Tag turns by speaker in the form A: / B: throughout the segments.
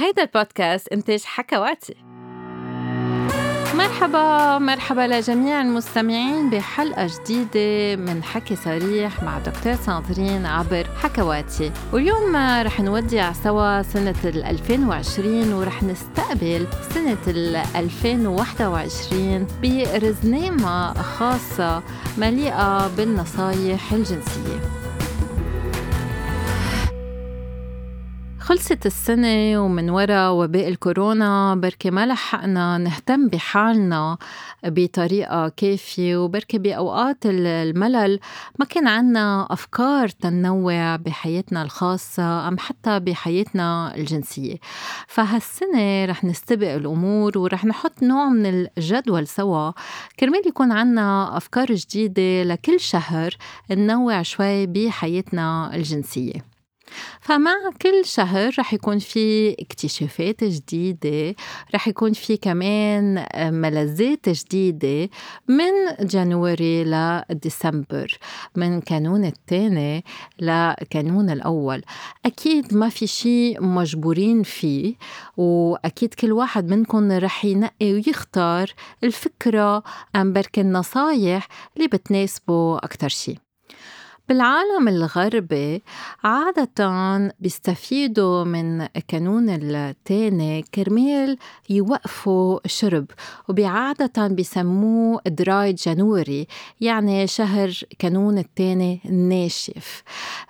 A: هيدا البودكاست إنتاج حكواتي. مرحبا مرحبا لجميع المستمعين بحلقة جديدة من حكي صريح مع دكتور ساندرين عبر حكواتي. واليوم رح نودع سوا سنة 2020 ورح نستقبل سنة 2021 برزنامة خاصة مليئة بالنصايح الجنسية. خلصت السنة ومن وراء وباء الكورونا بركي ما لحقنا نهتم بحالنا بطريقة كافية وبركي بأوقات الملل ما كان عنا أفكار تنوع بحياتنا الخاصة أم حتى بحياتنا الجنسية. فهالسنة رح نستبق الأمور ورح نحط نوع من الجدول سوا. كرمال يكون عنا أفكار جديدة لكل شهر ننوع شوي بحياتنا الجنسية. فمع كل شهر رح يكون في اكتشافات جديدة رح يكون في كمان ملذات جديدة من جانوري لديسمبر من كانون الثاني لكانون الأول. أكيد ما في شيء مجبورين فيه وأكيد كل واحد منكم رح ينقي ويختار الفكرة أم بركي النصايح اللي بتناسبه أكتر شيء بالعالم الغربي عادة بيستفيدوا من كانون التاني كرمال يوقفوا شرب وبعادة بيسموه دراي جانوري يعني شهر كانون التاني ناشف.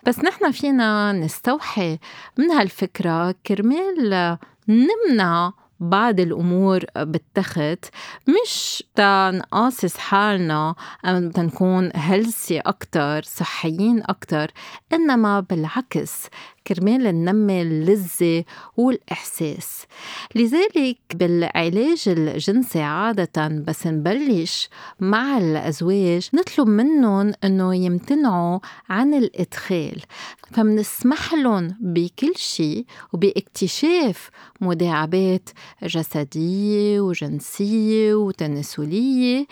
A: بس نحن فينا نستوحي من هالفكرة كرمال نمنع بعض الأمور بالتخت مش تنقاصص حالنا أو تنكون هلسي أكتر صحيين أكتر إنما بالعكس كرمال ننمي اللذة والإحساس. لذلك بالعلاج الجنسي عادة بس نبلش مع الأزواج نطلب منهم أنه يمتنعوا عن الإدخال. فمنسمح لهم بكل شيء وباكتشاف مداعبات جسدية وجنسية وتناسلية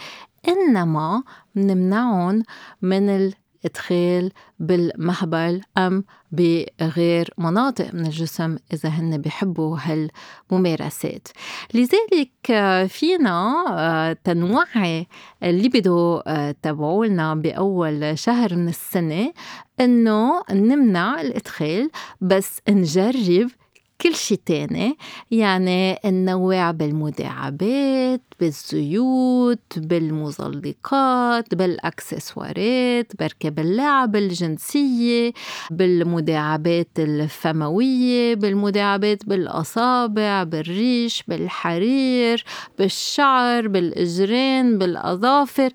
A: إنما منمنعهم من إدخال بالمهبل أم بغير مناطق من الجسم إذا هن بيحبوا هالممارسات. لذلك فينا آه، تنوعي اللي بدو آه، تبعولنا بأول شهر من السنة إنه نمنع الإدخال بس نجرب كل شيء تاني. يعني ننوع بالمداعبات بالزيوت بالمزلقات بالأكسسوارات بركة باللعب الجنسية بالمداعبات الفموية بالمداعبات بالأصابع بالريش بالحرير بالشعر بالإجرين بالأظافر.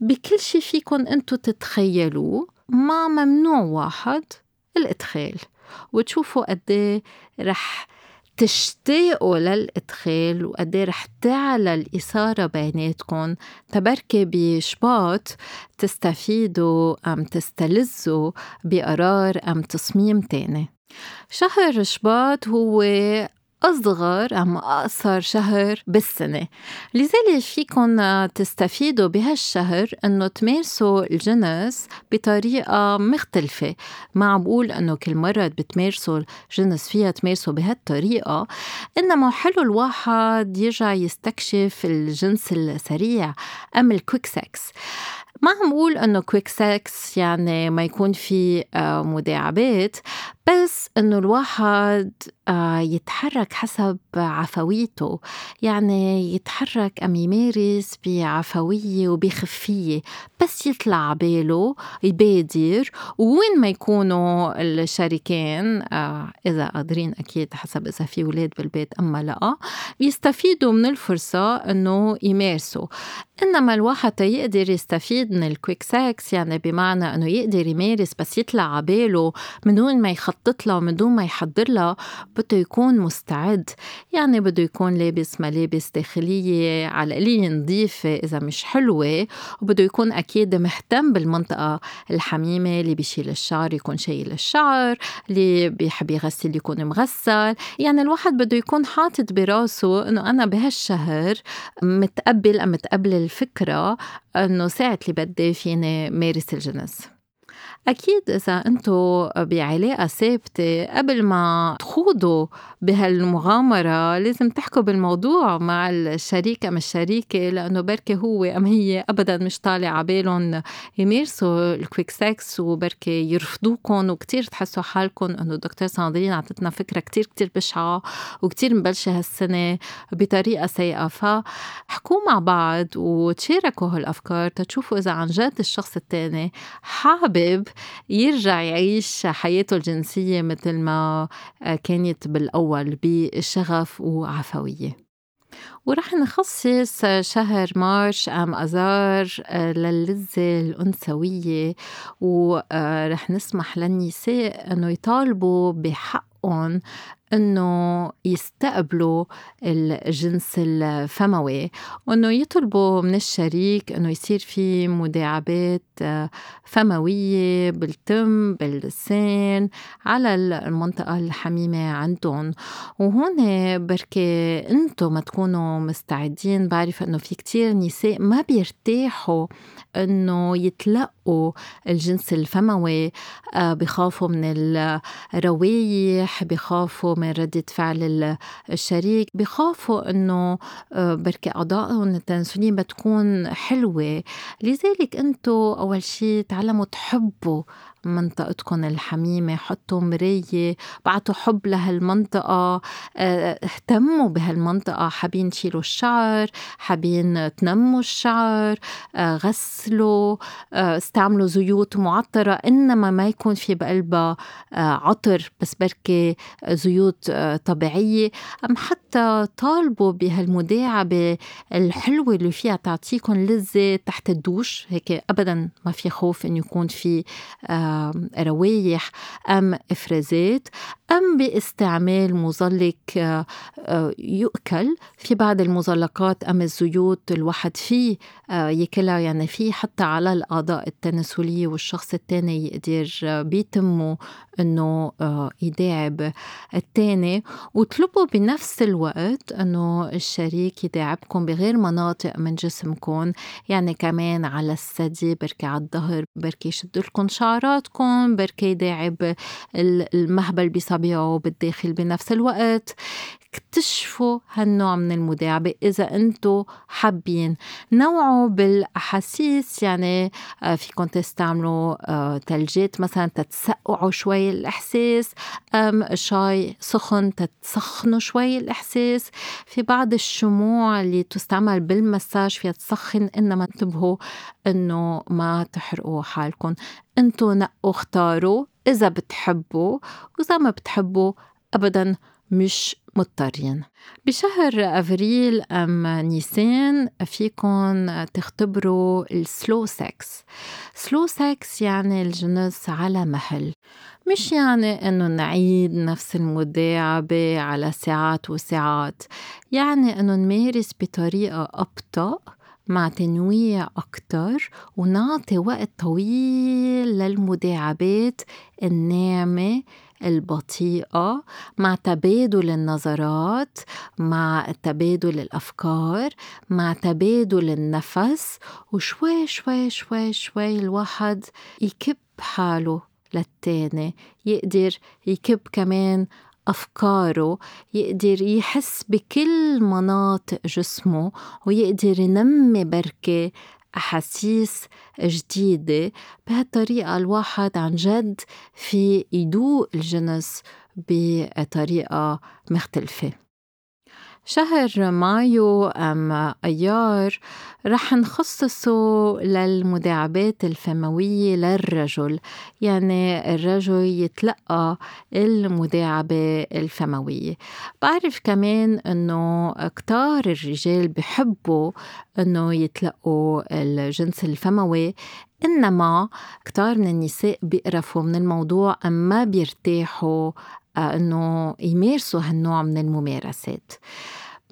A: بكل شيء فيكن أنتو تتخيلوه ما ممنوع واحد الإدخال. وتشوفوا قد إيه رح تشتاقوا للإدخال وقد إيه رح تعلى الإثارة بيناتكم. تبركي بشباط تستفيدوا أم تستلذوا بقرار أم تصميم تاني. شهر شباط هو أصغر أم أقصر شهر بالسنة. لذلك فيكن تستفيدوا بهالشهر أنه تمارسوا الجنس بطريقة مختلفة. ما عم بقول أنه كل مرة بتمارسوا الجنس فيها تمارسوا بهالطريقة إنما حلو الواحد يرجع يستكشف الجنس السريع أم ال quick sex ما عم بقول إنه quick sex يعني ما يكون في آه، مداعبات بس إنه الواحد آه، يتحرك حسب عفويته. يعني يتحرك أم يمارس بعفوية وبخفية بس يطلع باله يبادر وين ما يكونوا الشريكين آه، إذا قادرين أكيد حسب إذا في أولاد بالبيت اما لا يستفيدوا من الفرصة إنه يمارسوا. إنما الواحد يقدر يستفيد من ال quick sex يعني بمعنى إنه يقدر يمارس بس يطلع عباله من دون ما يخطط لها ومن دون ما يحضر لها بده يكون مستعد. يعني بده يكون لابس ملابس داخلية على القليل نظيفة إذا مش حلوة وبده يكون أكيد مهتم بالمنطقة الحميمة اللي بيشيل الشعر يكون شايل الشعر اللي بيحب يغسل يكون مغسل. يعني الواحد بده يكون حاطط براسه إنه أنا بهالشهر متقبل أم متقبل الفكرة إنه ساعة اللي بدي فيني مارس الجنس. أكيد إذا أنتو بعلاقة ثابتة قبل ما تخوضوا بهالمغامرة لازم تحكوا بالموضوع مع الشريك أم الشريكة لأنه بركي هو أم هي أبدا مش طالع عبالهم يمارسوا ال quick sex وبركي يرفضوكم وكتير تحسوا حالكم إنه دكتور ساندرين عطتنا فكرة كتير كتير بشعة وكتير مبلشة هالسنة بطريقة سيئة. فحكوا مع بعض وتشاركوا هالأفكار تشوفوا إذا عن جد الشخص التاني حابب يرجع يعيش حياته الجنسية مثل ما كانت بالأول بشغف وعفوية. ورح نخصص شهر مارش أم أذار للذة الأنثوية ورح نسمح للنساء أنه يطالبوا بحقهم إنه يستقبلوا الجنس الفموي وإنه يطلبوا من الشريك إنه يصير في مداعبات فموية بالتم باللسان على المنطقة الحميمة عندهم. وهون بركي أنتم ما تكونوا مستعدين بعرف إنه في كتير نساء ما بيرتاحوا إنه يتلقوا الجنس الفموي آه، بخافوا من الروايح بخافوا من ردة فعل الشريك بخافوا إنه آه، بركي أعضائهم التناسلية ما تكون حلوة. لذلك انتو أول شي تعلموا تحبوا منطقتكم الحميمة حطوا مراية بعتوا حب لهالمنطقة. آه، اهتموا بهالمنطقة. حابين تشيلوا الشعر حابين تنموا الشعر آه، غسلوا آه، استعملوا زيوت معطرة. إنما ما يكون في بقلبها عطر بس بركي زيوت طبيعية. أم حتى طالبوا بهالمداعبة الحلوة اللي فيها تعطيكم لذة تحت الدوش. هيك أبدا ما في خوف إنه يكون في روايح أم إفرازات أم باستعمال مزلق آه، آه، يؤكل في بعض المزلقات أم الزيوت الواحد فيه آه، ياكلها يعني في حتى على الأعضاء التناسلية والشخص التاني يقدر بيتمه إنه يداعب التاني. وطلبوا بنفس الوقت إنه الشريك يداعبكم بغير مناطق من جسمكم يعني كمان على الثدي بركي على الظهر بركي يشد لكم شعراتكم بركي يداعب المهبل بصبع بيعوا بالداخل بنفس الوقت. اكتشفوا هالنوع من المداعبة إذا أنتوا حابين. نوعوا بالأحاسيس يعني آه، فيكم تستعملوا تلجات آه، مثلا تتسقعوا شوي الإحساس أم شاي سخن تتسخنوا شوي الإحساس. في بعض الشموع اللي تستعمل بالمساج فيها تسخن إنما انتبهوا إنه ما تحرقوا حالكم. أنتوا نقوا اختاروا إذا بتحبوا وإذا ما بتحبوا أبدا مش مضطرين. بشهر أفريل أم نيسان فيكن تختبروا ال slow sex. سلو سكس يعني الجنس على مهل مش يعني إنه نعيد نفس المداعبة على ساعات وساعات يعني إنه نمارس بطريقة أبطأ مع تنويع أكتر ونعطي وقت طويل للمداعبات الناعمة البطيئة مع تبادل النظرات مع تبادل الأفكار مع تبادل النفس وشوي شوي شوي شوي الواحد يكب حاله للتاني يقدر يكب كمان أفكاره يقدر يحس بكل مناطق جسمه ويقدر ينمي بركة أحاسيس جديدة بهالطريقة الواحد عن جد في يدوق الجنس بطريقة مختلفة. شهر مايو أم أيار رح نخصصه للمداعبات الفموية للرجل يعني الرجل يتلقى المداعبة الفموية. بعرف كمان أنه كتار الرجال بحبوا أنه يتلقوا الجنس الفموي إنما كتار من النساء بيقرفوا من الموضوع أم ما بيرتاحوا آه، إنه يمارسوا هالنوع من الممارسات.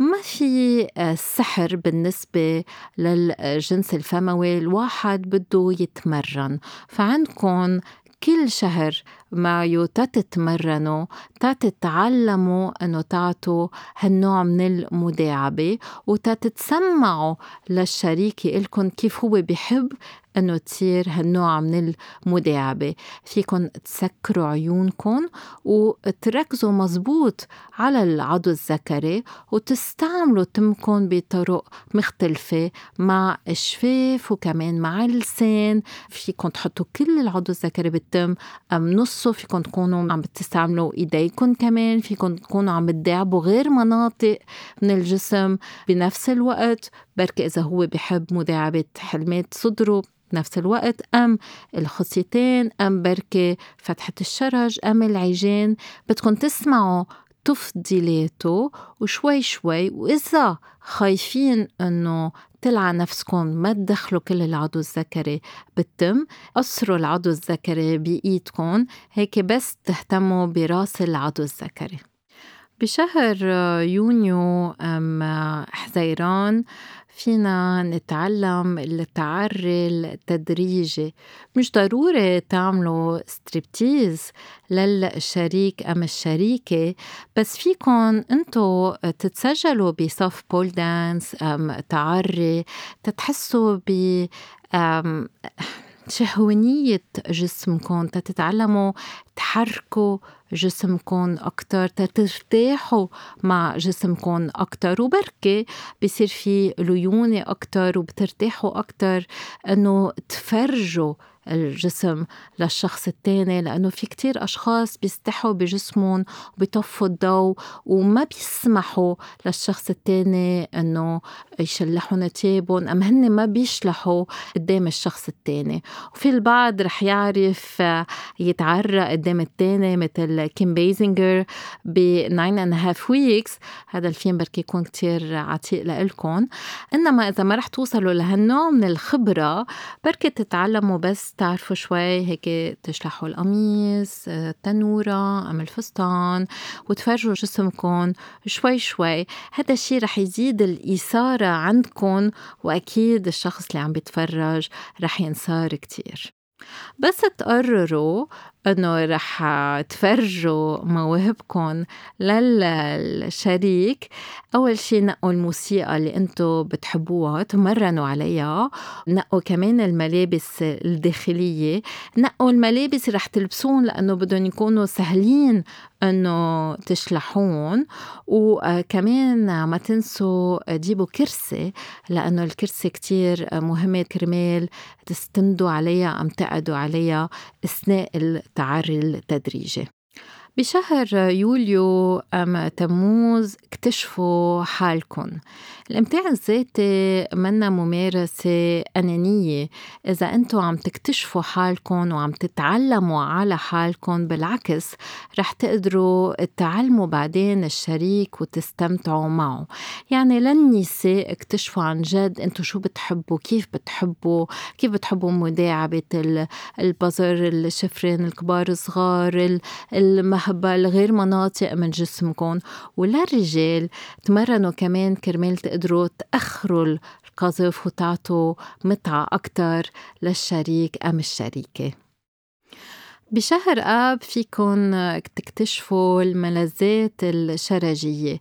A: ما في آه، سحر بالنسبة للجنس الفموي؟ الواحد بده يتمرن. فعندكم كل شهر معه تتتمرنوا تتتعلموا انه تعطوا هالنوع من المداعبة وتتسمعوا للشريك إلكن كيف هو بحب انه تصير هالنوع من المداعبة. فيكن تسكروا عيونكم وتركزوا مزبوط على العضو الذكري وتستعملوا تمكن بطرق مختلفة مع الشفاف وكمان مع اللسان. فيكن تحطوا كل العضو الذكري بالتم أم نصه فيكن تكونوا عم تستعملوا إيديكم كمان فيكن تكونوا عم تداعبوا غير مناطق من الجسم بنفس الوقت. بركي إذا هو بحب مداعبة حلمات صدره بنفس الوقت أم الخصيتين أم بركة فتحة الشرج أم العيجين بدكم تسمعوا تفضيلاته وشوي شوي وإذا خايفين إنه تلعى نفسكم ما تدخلوا كل العضو الذكري بالتم قصروا العضو الذكري بإيدكم هيك بس تهتموا براس العضو الذكري. بشهر يونيو حزيران فينا نتعلم التعري التدريجي. مش ضروري تعملوا ستريبتيز للشريك أم الشريكة بس فيكن انتو تتسجلوا بصف pole dance أم تعري تتحسوا ب شهوانية جسمكم تتعلموا تحركوا جسمكم أكتر ترتاحوا مع جسمكم أكتر وبركي بصير في ليونة أكتر وبترتاحوا أكتر إنه تفرجوا الجسم للشخص التاني لأنه في كتير أشخاص بيستحوا بجسمهم وبيطفوا الضوء وما بيسمحوا للشخص التاني إنه يشلحوا نتيابهم أم هن ما بيشلحوا قدام الشخص التاني. وفي البعض رح يعرف يتعرى قدام التاني مثل كيم بيزنجر ب 9 and a half weeks. هذا الفيلم بركي يكون كتير عتيق لإلكم. إنما إذا ما رح توصلوا لهالنوع من الخبرة بركي تتعلموا بس تعرفوا شوي هيك تشلحوا القميص التنورة أم الفستان وتفرجوا جسمكم شوي شوي. هذا الشيء رح يزيد الإثارة عندكم وأكيد الشخص اللي عم بيتفرج رح ينصار كتير. بس تقرروا انه رح تفرجوا مواهبكم للشريك. أول شي نقوا الموسيقى اللي أنتم بتحبوها تمرنوا عليها. نقوا كمان الملابس الداخلية. نقوا الملابس رح تلبسون لأنه بدهم يكونوا سهلين إنه تشلحون. وكمان ما تنسوا تجيبوا كرسي لأنه الكرسي كتير مهمة كرمال تستندوا عليها أم تقعدوا عليها أثناء التعري التدريجي. بشهر يوليو أم تموز اكتشفوا حالكم الإمتاع الذاتي منا ممارسة أنانية. إذا أنتوا عم تكتشفوا حالكم وعم تتعلموا على حالكم بالعكس رح تقدروا تعلموا بعدين الشريك وتستمتعوا معه. يعني للنساء اكتشفوا عن جد أنتوا شو بتحبوا كيف بتحبوا كيف بتحبوا مداعبة البزر الشفرين الكبار الصغار المهبل غير مناطق من جسمكم وللرجال تمرنوا كمان كرمال تقدروا تأخروا القذف وتعطوا متعة أكتر للشريك أم الشريكة. بشهر آب فيكن تكتشفوا الملذات الشرجية.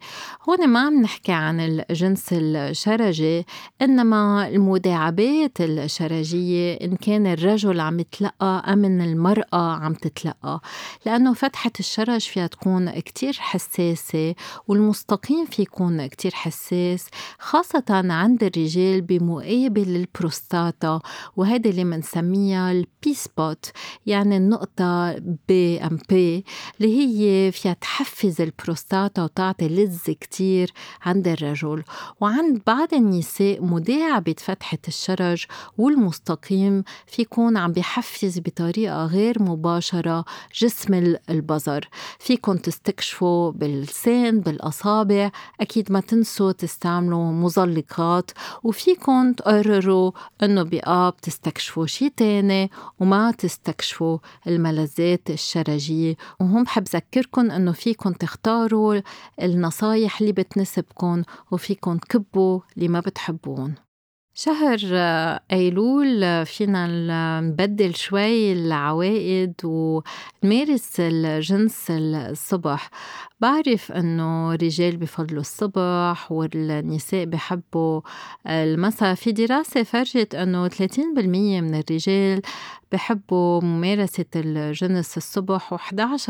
A: هون ما عم نحكي عن الجنس الشرجي إنما المداعبات الشرجية إن كان الرجل عم يتلقى أم إن المرأة عم تتلقى. لأنه فتحة الشرج فيها تكون كتير حساسة والمستقيم في يكون كتير حساس خاصة عند الرجال بمقابل البروستاتا وهيدي اللي منسميها ال P-spot يعني النقطة نقطة P أم P اللي هي فيها تحفز البروستاتا وتعطي لذة كتير عند الرجل. وعند بعض النساء مداعبة فتحة الشرج والمستقيم في يكون عم بحفز بطريقة غير مباشرة جسم البظر فيكن تستكشفوا باللسان بالأصابع أكيد ما تنسوا تستعملوا مزلقات. وفيكن تقرروا إنه بقاب تستكشفوا شي تاني وما تستكشفوا الم الملذات الشرجية. وهم بحب ذكركن إنه فيكن تختاروا النصايح اللي بتناسبكن وفيكن تكبوا اللي ما بتحبون. شهر أيلول فينا نبدل شوي العوائد ونمارس الجنس الصبح. بعرف إنه الرجال بفضلوا الصبح والنساء بحبوا المساء. في دراسة فرجت إنه 30% من الرجال بحبوا ممارسة الجنس الصبح و11%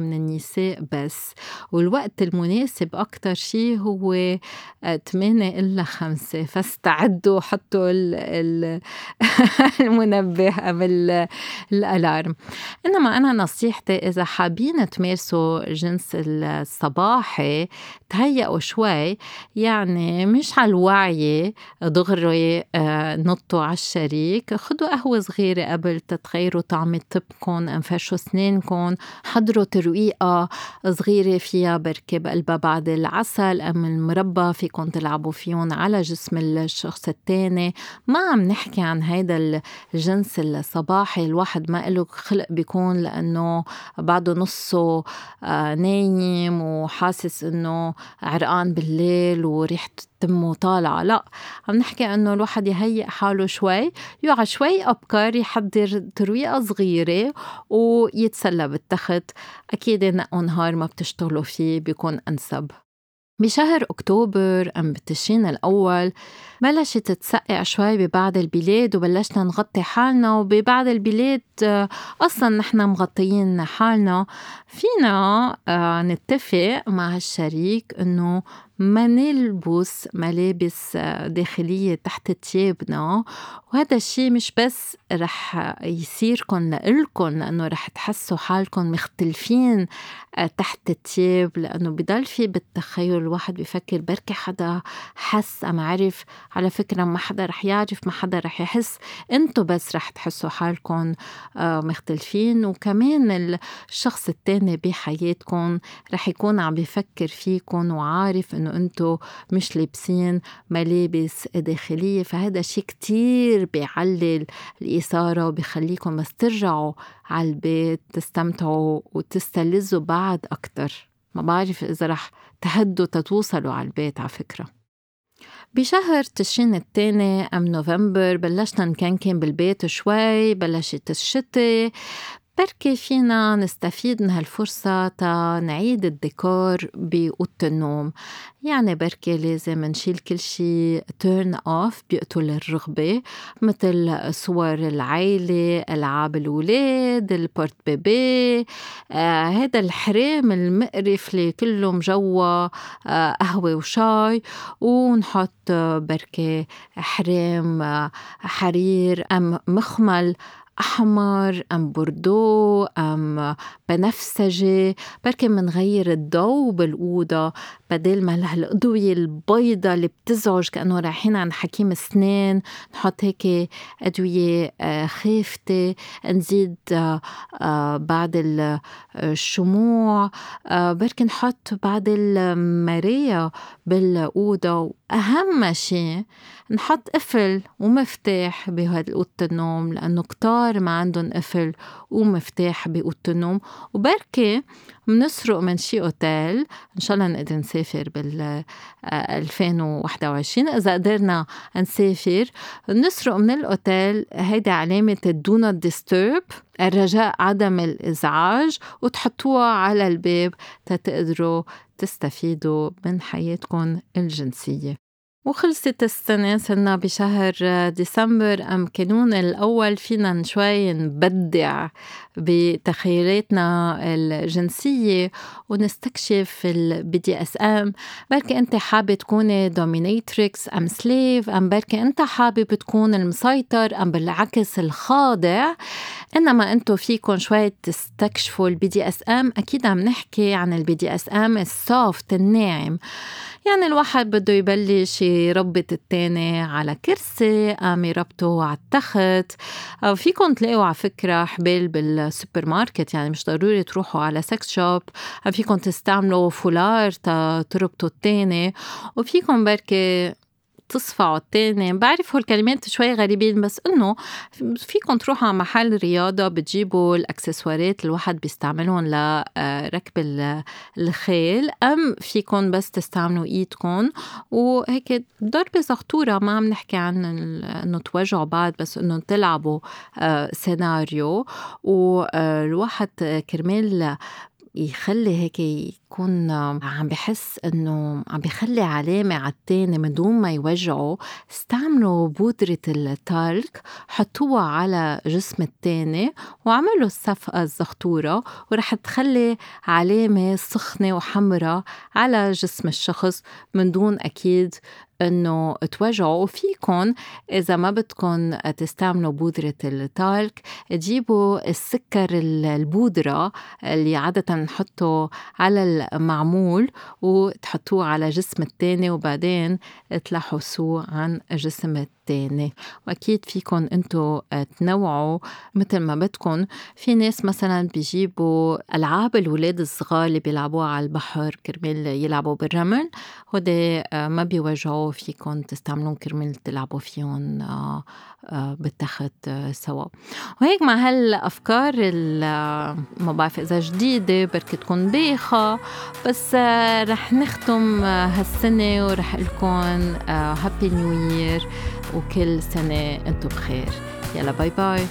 A: من النساء بس. والوقت المناسب أكتر شي هو 8 إلا 5 فاستعدوا حطوا المنبه أم الألارم. إنما أنا نصيحتي إذا حابين تمارسوا الجنس الصباحي تهيئوا شوي. يعني مش على الوعي دغري آه، نطوا على الشريك. خدوا قهوة صغيرة قبل تتغيروا طعمة طبكم انفرشوا سنينكم. حضروا ترويقة صغيرة فيها بركي بقلبها بعد العسل أم المربى فيكم تلعبوا فيهم على جسم الشخص التاني. ما عم نحكي عن هيدا الجنس الصباحي الواحد ما له خلق بيكون لأنه بعده نصه آه، نايم وحاسس إنه عرقان بالليل وريحة تمه طالعة لا عم نحكي إنه الواحد يهيئ حاله شوي يقعد شوي ابكر يحضر ترويقة صغيرة ويتسلى بالتخت. أكيد نقوا نهار ما بتشتغلوا فيه بيكون أنسب. بشهر أكتوبر أم بالتشرين الأول بلشت تسقع شوي ببعض البلاد وبلشنا نغطي حالنا وببعض البلاد آه، أصلا نحن مغطيين حالنا. فينا آه، نتفق مع الشريك إنه ما نلبس ملابس آه، داخلية تحت تيابنا وهذا الشيء مش بس رح يصيركن لإلكن لأنه رح تحسوا حالكم مختلفين تحت التياب لأنه بضل في بالتخيل الواحد بفكر بركي حدا حس أم عرف. على فكرة ما حدا رح يعرف ما حدا رح يحس. انتو بس رح تحسوا حالكم آه، مختلفين. وكمان الشخص التاني بحياتكم رح يكون عم بفكر فيكم وعارف انه انتو مش لابسين ملابس داخلية فهذا شيء كتير بيعلل الإثارة وبيخليكم بس ترجعوا على البيت تستمتعوا وتستلذوا بعد أكتر. ما بعرف إذا رح تهدوا تتوصلوا على البيت على فكرة. بشهر تشرين التاني أم نوفمبر بلشنا نكنكن بالبيت شوي بلشت الشتاء بركي فينا نستفيد من هالفرصة تا نعيد الديكور بأوضة النوم. يعني بركي لازم نشيل كل شي turn off بيقتل الرغبة مثل صور العيلة ألعاب الولاد ال porte-bébé. آه الحرام المقرف اللي كله مجوا آه قهوة وشاي ونحط بركي حرام آه حرير أم مخمل. أحمر أم بوردو أم بنفسجي بركي منغير الضوء بالأوضة بدل ما هالأضوية البيضة اللي بتزعج كأنه رايحين عند حكيم أسنان نحط هيك أدوية آه، خافتة نزيد آه، آه، بعد الشموع. بركي نحط بعد المرايا بالأوضة. وأهم شيء نحط قفل ومفتاح بهاد أوضة النوم لأنه كتار ما عندهم قفل ومفتاح بأوضة النوم وبركي منسرق من شي أوتيل. إن شاء الله نقدر نسافر بال 2021 إذا قدرنا نسافر نسرق من الأوتيل. هيدي علامة ال do not disturb الرجاء عدم الإزعاج. وتحطوها على الباب تتقدروا تستفيدوا من حياتكم الجنسية. وخلصت السنة صرنا بشهر ديسمبر أم كانون الأول فينا شوي نبدع. بتخيلاتنا الجنسية ونستكشف ال BDSM بركي أنت حابة تكوني dominatrix أم slave أم بركي أنت حابب تكون المسيطر أم بالعكس الخاضع. إنما أنتو فيكم شوي تستكشفوا ال BDSM أكيد عم نحكي عن ال BDSM ال soft الناعم. يعني الواحد بده يبلش يربط التاني على كرسي قام يربطه على التخت. فيكم تلاقوا على فكرة حبال بالسوبر ماركت يعني مش ضروري تروحوا على sex shop فيكم تستعملوا فولار تربطوا التاني. وفيكم بركي تصفعوا التاني. بعرف هو الكلمات شوي غريبين بس إنه فيكم تروحوا على محل رياضة بتجيبوا الأكسسوارات الواحد بيستعملهم لركب الخيل أم فيكم بس تستعملوا إيدكم وهيك ضربة زغطورة ما عم نحكي عن إنه توجعوا بعض بس إنه تلعبوا سيناريو والواحد كرمال يخلّي هيك يكون عم بحس إنه عم بيخلّي علامة على التاني من دون ما يوجعه، استعملوا بودرة التلك حطّوها على جسم التاني وعملوا الصفقة الزغطورة ورح تخلّي علامة سخنة وحمرا على جسم الشخص من دون أكيد إنه توجعوا وفيكن إذا ما بدكن تستعملوا بودرة التالك تجيبوا السكر البودرة اللي عادة نحطّه على المعمول وتحطّوه على جسم التاني وبعدين تلحسوه عن جسم التاني وأكيد فيكن انتو تنوعوا متل ما بدكن في ناس مثلا بيجيبوا ألعاب الولاد الصغار اللي بيلعبوها على البحر كرمال يلعبوا بالرمل. هودي ما بيوجعوا فيكن تستعملون كرمال تلعبوا فيهم بالتخت سوا. وهيك مع هالأفكار ما بعرف إذا جديدة بركي تكون بايخة. بس رح نختم هالسنة ورح لكم happy new year وكل سنة أنتم بخير. يلا bye bye.